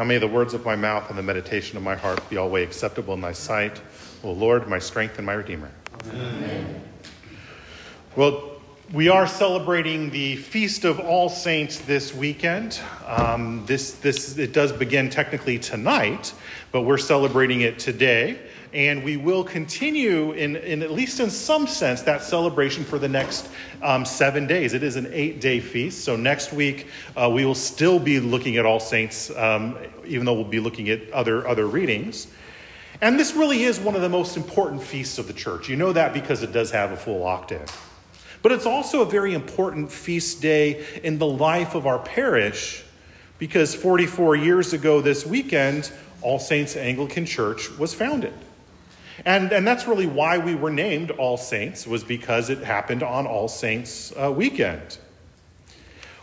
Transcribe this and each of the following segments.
Now may the words of my mouth and the meditation of my heart be always acceptable in thy sight, O Lord, my strength and my redeemer. Amen. Well, we are celebrating the Feast of All Saints this weekend. Um, this, this, it does begin technically tonight, but we're celebrating it today. And we will continue, in, in at least in some sense, that celebration for the next um, seven days. It is an eight day feast. So next week, uh, we will still be looking at All Saints, um, even though we'll be looking at other, other readings. And this really is one of the most important feasts of the church. You know that because it does have a full octave. But it's also a very important feast day in the life of our parish because 44 years ago this weekend, All Saints Anglican Church was founded. And, and that's really why we were named All Saints, was because it happened on All Saints uh, weekend.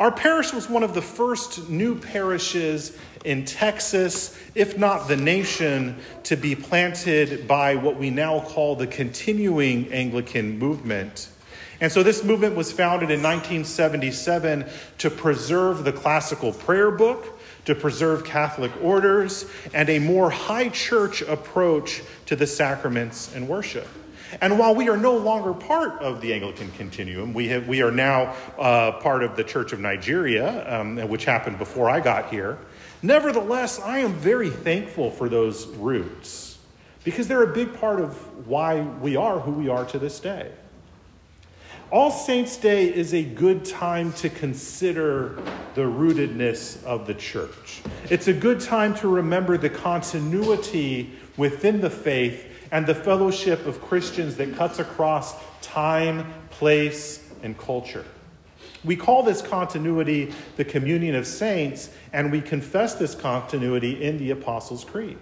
Our parish was one of the first new parishes in Texas, if not the nation, to be planted by what we now call the continuing Anglican movement. And so this movement was founded in 1977 to preserve the classical prayer book, to preserve Catholic orders, and a more high church approach to the sacraments and worship. And while we are no longer part of the Anglican continuum, we, have, we are now uh, part of the Church of Nigeria, um, which happened before I got here. Nevertheless, I am very thankful for those roots because they're a big part of why we are who we are to this day. All Saints' Day is a good time to consider the rootedness of the church. It's a good time to remember the continuity within the faith and the fellowship of Christians that cuts across time, place, and culture. We call this continuity the communion of saints, and we confess this continuity in the Apostles' Creed.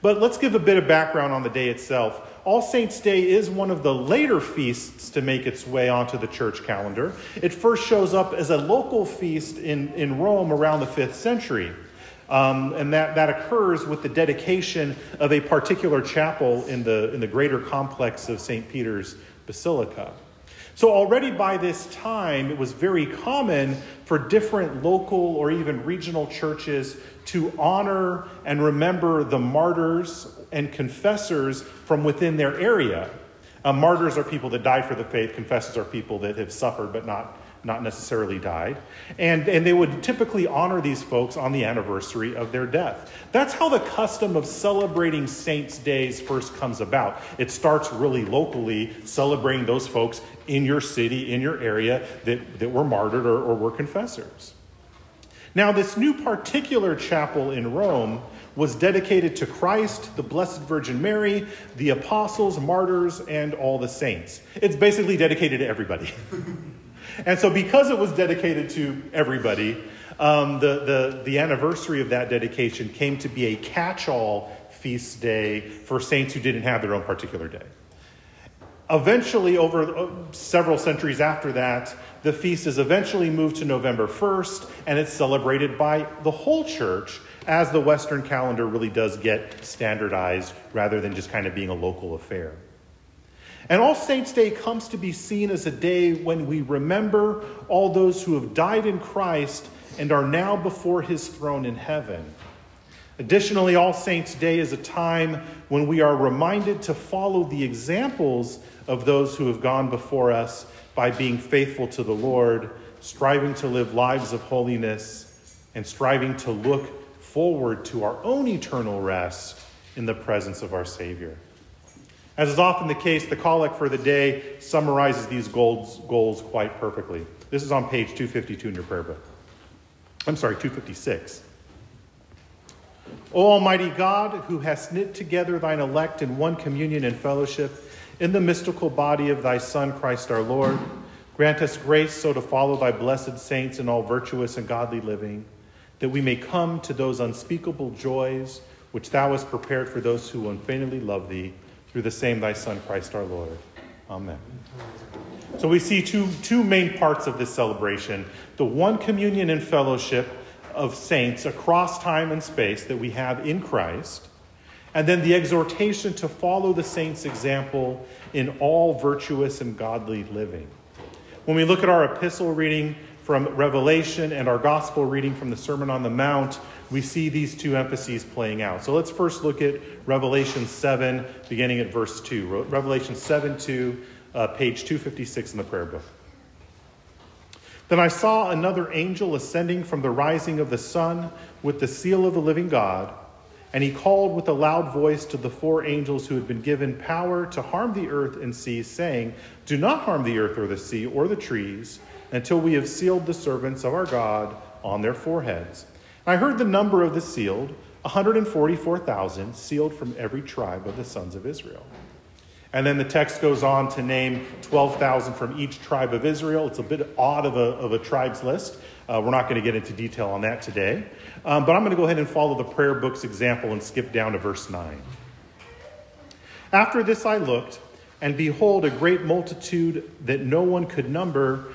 But let's give a bit of background on the day itself. All Saints' Day is one of the later feasts to make its way onto the church calendar. It first shows up as a local feast in, in Rome around the 5th century. Um, and that, that occurs with the dedication of a particular chapel in the, in the greater complex of St. Peter's Basilica. So, already by this time, it was very common for different local or even regional churches to honor and remember the martyrs and confessors from within their area. Uh, martyrs are people that died for the faith, confessors are people that have suffered but not, not necessarily died. And, and they would typically honor these folks on the anniversary of their death. That's how the custom of celebrating saints' days first comes about. It starts really locally, celebrating those folks in your city, in your area that, that were martyred or, or were confessors. Now, this new particular chapel in Rome was dedicated to Christ, the Blessed Virgin Mary, the apostles, martyrs, and all the saints. It's basically dedicated to everybody. and so, because it was dedicated to everybody, um, the, the, the anniversary of that dedication came to be a catch all feast day for saints who didn't have their own particular day. Eventually, over uh, several centuries after that, the feast is eventually moved to November 1st, and it's celebrated by the whole church as the Western calendar really does get standardized rather than just kind of being a local affair. And All Saints' Day comes to be seen as a day when we remember all those who have died in Christ and are now before his throne in heaven. Additionally, All Saints' Day is a time when we are reminded to follow the examples of those who have gone before us by being faithful to the Lord, striving to live lives of holiness, and striving to look forward to our own eternal rest in the presence of our Savior. As is often the case, the collect for the day summarizes these goals, goals quite perfectly. This is on page 252 in your prayer book. I'm sorry, 256. O Almighty God, who hast knit together thine elect in one communion and fellowship, in the mystical body of thy Son, Christ our Lord, grant us grace so to follow thy blessed saints in all virtuous and godly living that we may come to those unspeakable joys which thou hast prepared for those who unfeignedly love thee, through the same thy Son, Christ our Lord. Amen. So we see two, two main parts of this celebration the one communion and fellowship of saints across time and space that we have in Christ, and then the exhortation to follow the saints' example in all virtuous and godly living. When we look at our epistle reading from Revelation and our gospel reading from the Sermon on the Mount, we see these two emphases playing out. So let's first look at Revelation 7, beginning at verse 2. Revelation 7 2, uh, page 256 in the prayer book. Then I saw another angel ascending from the rising of the sun with the seal of the living God. And he called with a loud voice to the four angels who had been given power to harm the earth and sea, saying, Do not harm the earth or the sea or the trees until we have sealed the servants of our God on their foreheads. And I heard the number of the sealed 144,000 sealed from every tribe of the sons of Israel. And then the text goes on to name 12,000 from each tribe of Israel. It's a bit odd of a, of a tribes list. Uh, we're not going to get into detail on that today. Um, but I'm going to go ahead and follow the prayer book's example and skip down to verse 9. After this I looked, and behold, a great multitude that no one could number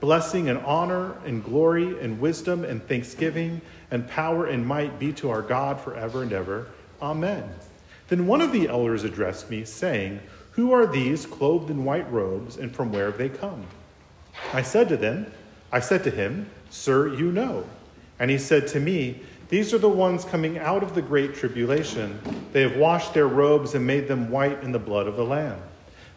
Blessing and honor and glory and wisdom and thanksgiving and power and might be to our God forever and ever. Amen. Then one of the elders addressed me, saying, Who are these clothed in white robes, and from where have they come? I said to them, I said to him, Sir, you know. And he said to me, These are the ones coming out of the great tribulation. They have washed their robes and made them white in the blood of the Lamb.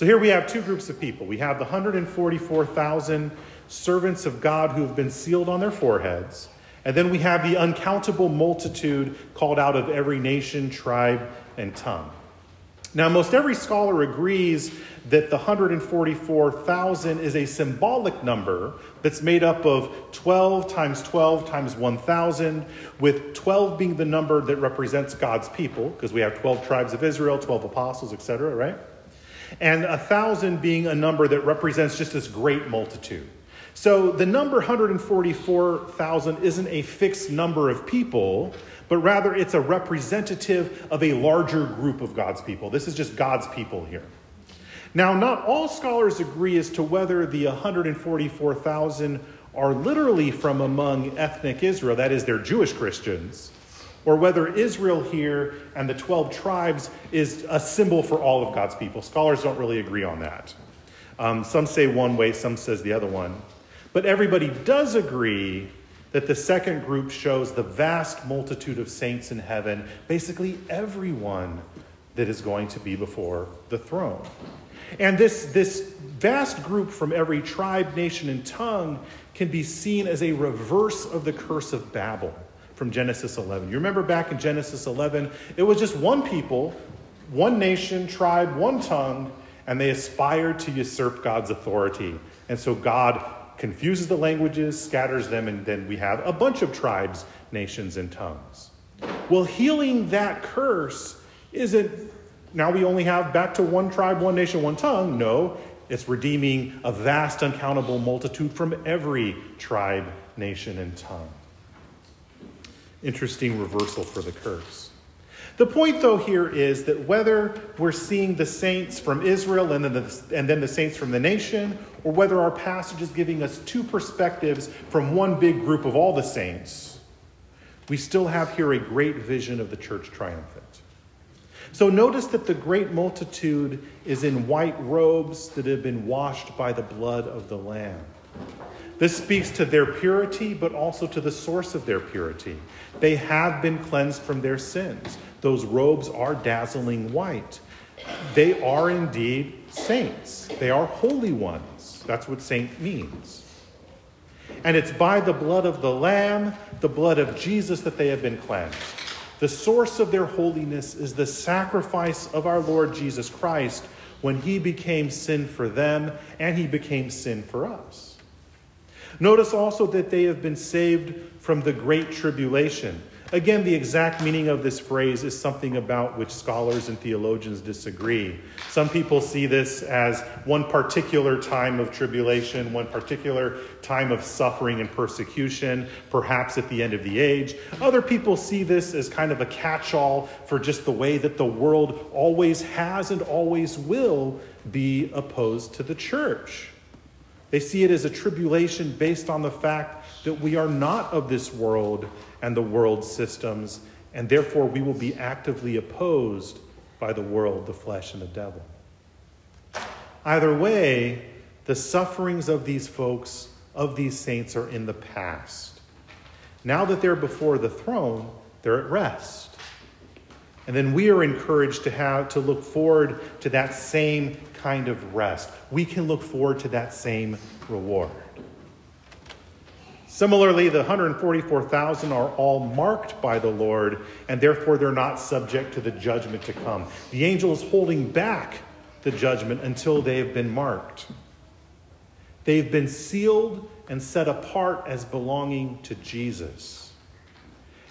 So here we have two groups of people. We have the 144,000 servants of God who have been sealed on their foreheads. And then we have the uncountable multitude called out of every nation, tribe, and tongue. Now, most every scholar agrees that the 144,000 is a symbolic number that's made up of 12 times 12 times 1,000, with 12 being the number that represents God's people, because we have 12 tribes of Israel, 12 apostles, etc., right? And a 1,000 being a number that represents just this great multitude. So the number 144,000 isn't a fixed number of people, but rather it's a representative of a larger group of God's people. This is just God's people here. Now, not all scholars agree as to whether the 144,000 are literally from among ethnic Israel, that is, they're Jewish Christians, or whether Israel here and the 12 tribes is a symbol for all of God's people. Scholars don't really agree on that. Um, some say one way, some says the other one. But everybody does agree that the second group shows the vast multitude of saints in heaven, basically everyone that is going to be before the throne. And this, this vast group from every tribe, nation, and tongue can be seen as a reverse of the curse of Babel from Genesis 11. You remember back in Genesis 11, it was just one people, one nation, tribe, one tongue, and they aspired to usurp God's authority. And so God confuses the languages, scatters them, and then we have a bunch of tribes, nations, and tongues. Well, healing that curse isn't now we only have back to one tribe, one nation, one tongue. No, it's redeeming a vast, uncountable multitude from every tribe, nation, and tongue. Interesting reversal for the curse. The point, though, here is that whether we're seeing the saints from Israel and then, the, and then the saints from the nation, or whether our passage is giving us two perspectives from one big group of all the saints, we still have here a great vision of the church triumphant. So notice that the great multitude is in white robes that have been washed by the blood of the Lamb. This speaks to their purity, but also to the source of their purity. They have been cleansed from their sins. Those robes are dazzling white. They are indeed saints, they are holy ones. That's what saint means. And it's by the blood of the Lamb, the blood of Jesus, that they have been cleansed. The source of their holiness is the sacrifice of our Lord Jesus Christ when he became sin for them and he became sin for us. Notice also that they have been saved from the great tribulation. Again, the exact meaning of this phrase is something about which scholars and theologians disagree. Some people see this as one particular time of tribulation, one particular time of suffering and persecution, perhaps at the end of the age. Other people see this as kind of a catch all for just the way that the world always has and always will be opposed to the church. They see it as a tribulation based on the fact that we are not of this world and the world's systems, and therefore we will be actively opposed by the world, the flesh, and the devil. Either way, the sufferings of these folks, of these saints, are in the past. Now that they're before the throne, they're at rest. And then we are encouraged to have to look forward to that same kind of rest. We can look forward to that same reward. Similarly, the 144,000 are all marked by the Lord, and therefore they're not subject to the judgment to come. The angel is holding back the judgment until they have been marked. They've been sealed and set apart as belonging to Jesus.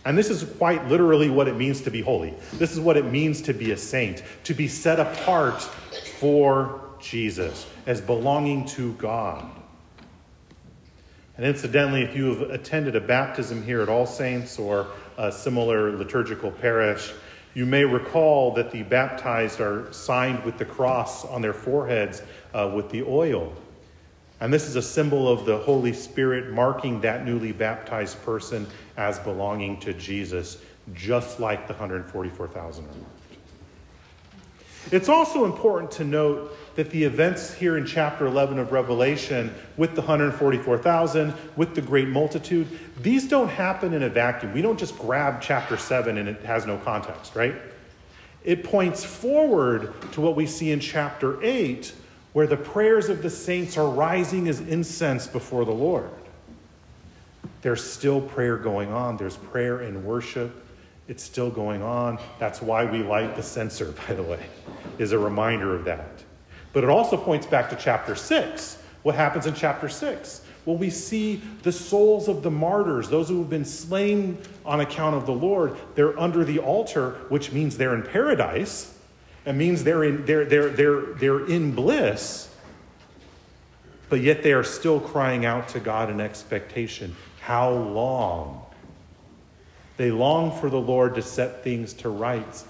And this is quite literally what it means to be holy. This is what it means to be a saint, to be set apart for Jesus, as belonging to God. And incidentally, if you have attended a baptism here at All Saints or a similar liturgical parish, you may recall that the baptized are signed with the cross on their foreheads uh, with the oil. And this is a symbol of the Holy Spirit marking that newly baptized person as belonging to Jesus, just like the 144,000 are marked. It's also important to note that the events here in chapter 11 of Revelation, with the 144,000, with the great multitude, these don't happen in a vacuum. We don't just grab chapter 7 and it has no context, right? It points forward to what we see in chapter 8, where the prayers of the saints are rising as incense before the Lord. There's still prayer going on, there's prayer and worship. It's still going on. That's why we light the censer, by the way, is a reminder of that. But it also points back to chapter 6. What happens in chapter 6? Well, we see the souls of the martyrs, those who have been slain on account of the Lord, they're under the altar, which means they're in paradise. It means they're in, they're, they're, they're, they're in bliss. But yet they are still crying out to God in expectation. How long? They long for the Lord to set things to rights.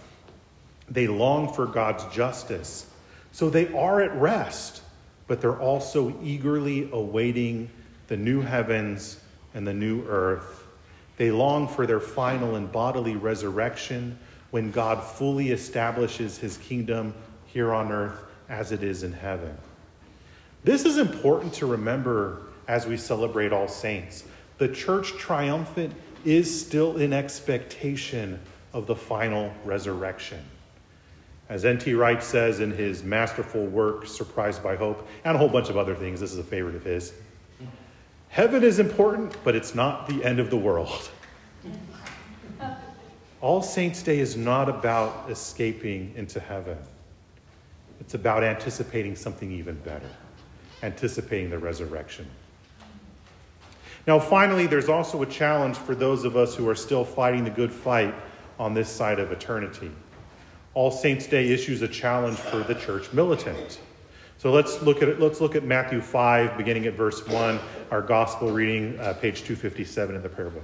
They long for God's justice. So they are at rest, but they're also eagerly awaiting the new heavens and the new earth. They long for their final and bodily resurrection when God fully establishes his kingdom here on earth as it is in heaven. This is important to remember as we celebrate All Saints. The church triumphant is still in expectation of the final resurrection. As N.T. Wright says in his masterful work, Surprised by Hope, and a whole bunch of other things, this is a favorite of his. Heaven is important, but it's not the end of the world. All Saints' Day is not about escaping into heaven. It's about anticipating something even better, anticipating the resurrection. Now, finally, there's also a challenge for those of us who are still fighting the good fight on this side of eternity. All Saints Day issues a challenge for the church militant. So let's look at it. Let's look at Matthew 5, beginning at verse 1, our gospel reading, uh, page 257 in the prayer book.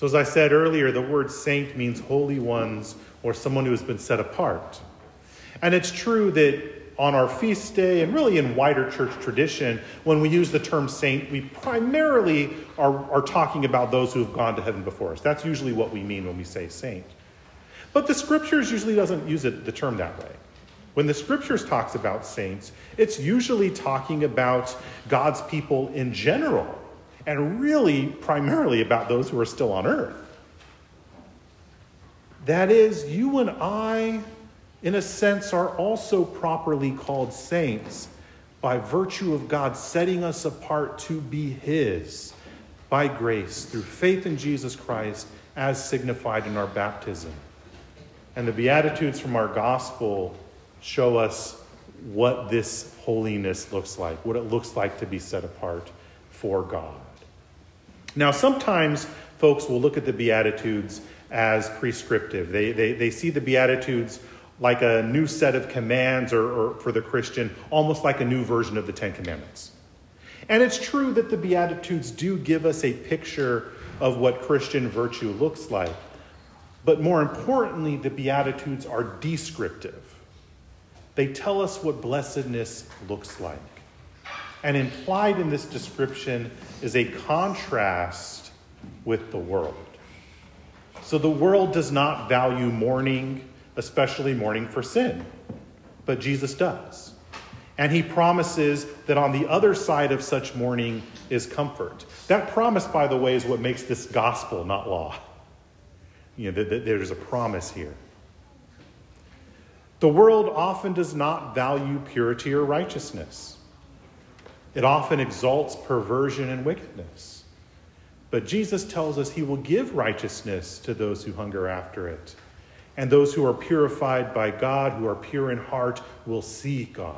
So, as I said earlier, the word saint means holy ones or someone who has been set apart. And it's true that on our feast day and really in wider church tradition, when we use the term saint, we primarily are, are talking about those who have gone to heaven before us. That's usually what we mean when we say saint. But the scriptures usually doesn't use it, the term that way. When the scriptures talks about saints, it's usually talking about God's people in general and really primarily about those who are still on earth. That is, you and I in a sense, are also properly called saints by virtue of God setting us apart to be His by grace through faith in Jesus Christ as signified in our baptism. And the Beatitudes from our gospel show us what this holiness looks like, what it looks like to be set apart for God. Now, sometimes folks will look at the Beatitudes as prescriptive. They, they, they see the Beatitudes like a new set of commands or, or, for the Christian, almost like a new version of the Ten Commandments. And it's true that the Beatitudes do give us a picture of what Christian virtue looks like. But more importantly, the Beatitudes are descriptive. They tell us what blessedness looks like. And implied in this description is a contrast with the world. So the world does not value mourning especially mourning for sin. But Jesus does. And he promises that on the other side of such mourning is comfort. That promise, by the way, is what makes this gospel, not law. You know, there's a promise here. The world often does not value purity or righteousness. It often exalts perversion and wickedness. But Jesus tells us he will give righteousness to those who hunger after it. And those who are purified by God, who are pure in heart, will see God.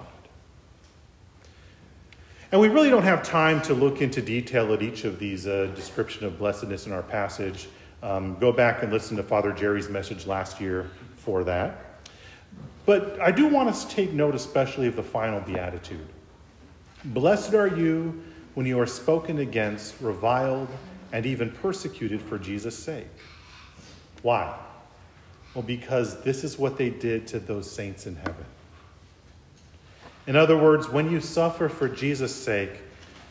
And we really don't have time to look into detail at each of these uh, description of blessedness in our passage. Um, go back and listen to Father Jerry's message last year for that. But I do want us to take note, especially of the final beatitude. Blessed are you when you are spoken against, reviled, and even persecuted for Jesus' sake. Why? Well, because this is what they did to those saints in heaven. In other words, when you suffer for Jesus' sake,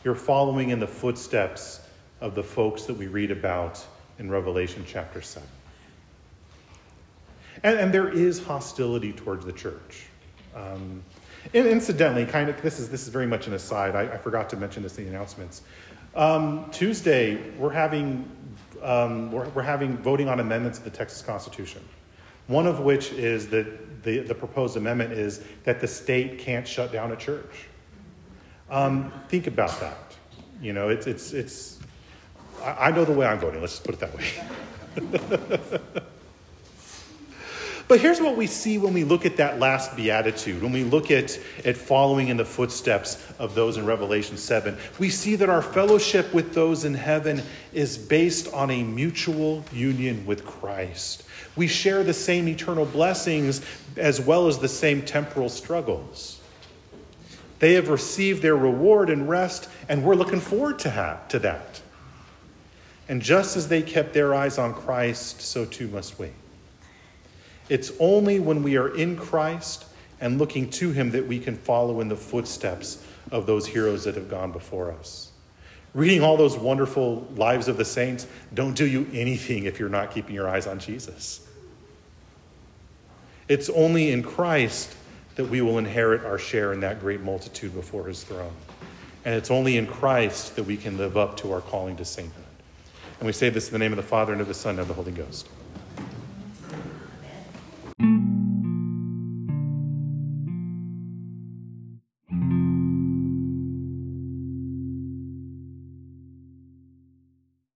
you're following in the footsteps of the folks that we read about in Revelation chapter 7. And, and there is hostility towards the church. Um, and incidentally, kind of, this is, this is very much an aside. I, I forgot to mention this in the announcements. Um, Tuesday, we're having, um, we're, we're having voting on amendments to the Texas Constitution. One of which is that the, the proposed amendment is that the state can't shut down a church. Um, think about that. You know, it's, it's, it's, I, I know the way I'm voting, let's just put it that way. But here's what we see when we look at that last beatitude, when we look at, at following in the footsteps of those in Revelation 7. We see that our fellowship with those in heaven is based on a mutual union with Christ. We share the same eternal blessings as well as the same temporal struggles. They have received their reward and rest, and we're looking forward to, have, to that. And just as they kept their eyes on Christ, so too must we. It's only when we are in Christ and looking to Him that we can follow in the footsteps of those heroes that have gone before us. Reading all those wonderful lives of the saints don't do you anything if you're not keeping your eyes on Jesus. It's only in Christ that we will inherit our share in that great multitude before his throne. And it's only in Christ that we can live up to our calling to sainthood. And we say this in the name of the Father, and of the Son, and of the Holy Ghost.